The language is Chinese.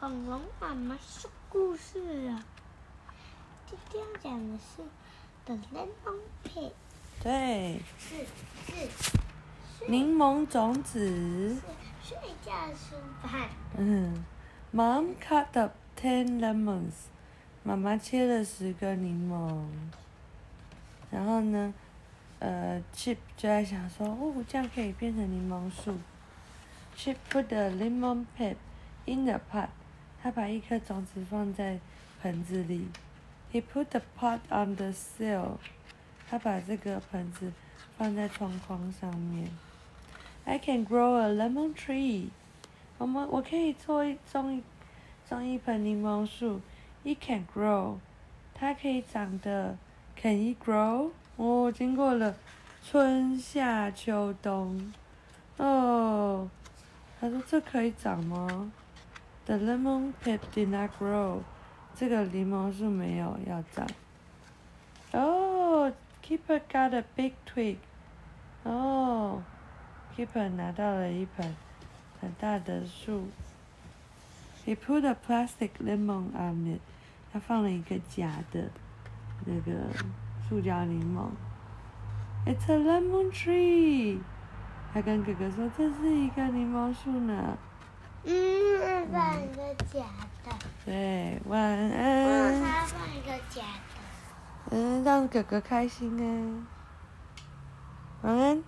恐龙妈妈说故事啊。今天要讲的是 The Lemon Pig，对，是是睡柠檬种子。是睡觉书版。嗯，Mom cut up ten lemons。妈妈切了十个柠檬。然后呢，呃，Chip 就在想说，哦，这样可以变成柠檬树。Chip put the lemon pip in the pot。他把一颗种子放在盆子里。He put the pot on the sill。他把这个盆子放在窗框上面。I can grow a lemon tree。我们我可以做一种一种一盆柠檬树。It can grow。它可以长的。Can it grow？哦，经过了春夏秋冬。哦，他说这可以长吗？The lemon pip did not grow。这个柠檬树没有要长。哦，Keeper got a big twig。哦，Keeper 拿到了一盆很大的树。He put a plastic lemon on it。他放了一个假的那个塑胶柠檬。It's a lemon tree。他跟哥哥说这是一个柠檬树呢。嗯，放一个假的。对，晚嗯，安。他放一个假的。嗯，让哥哥开心啊。晚安。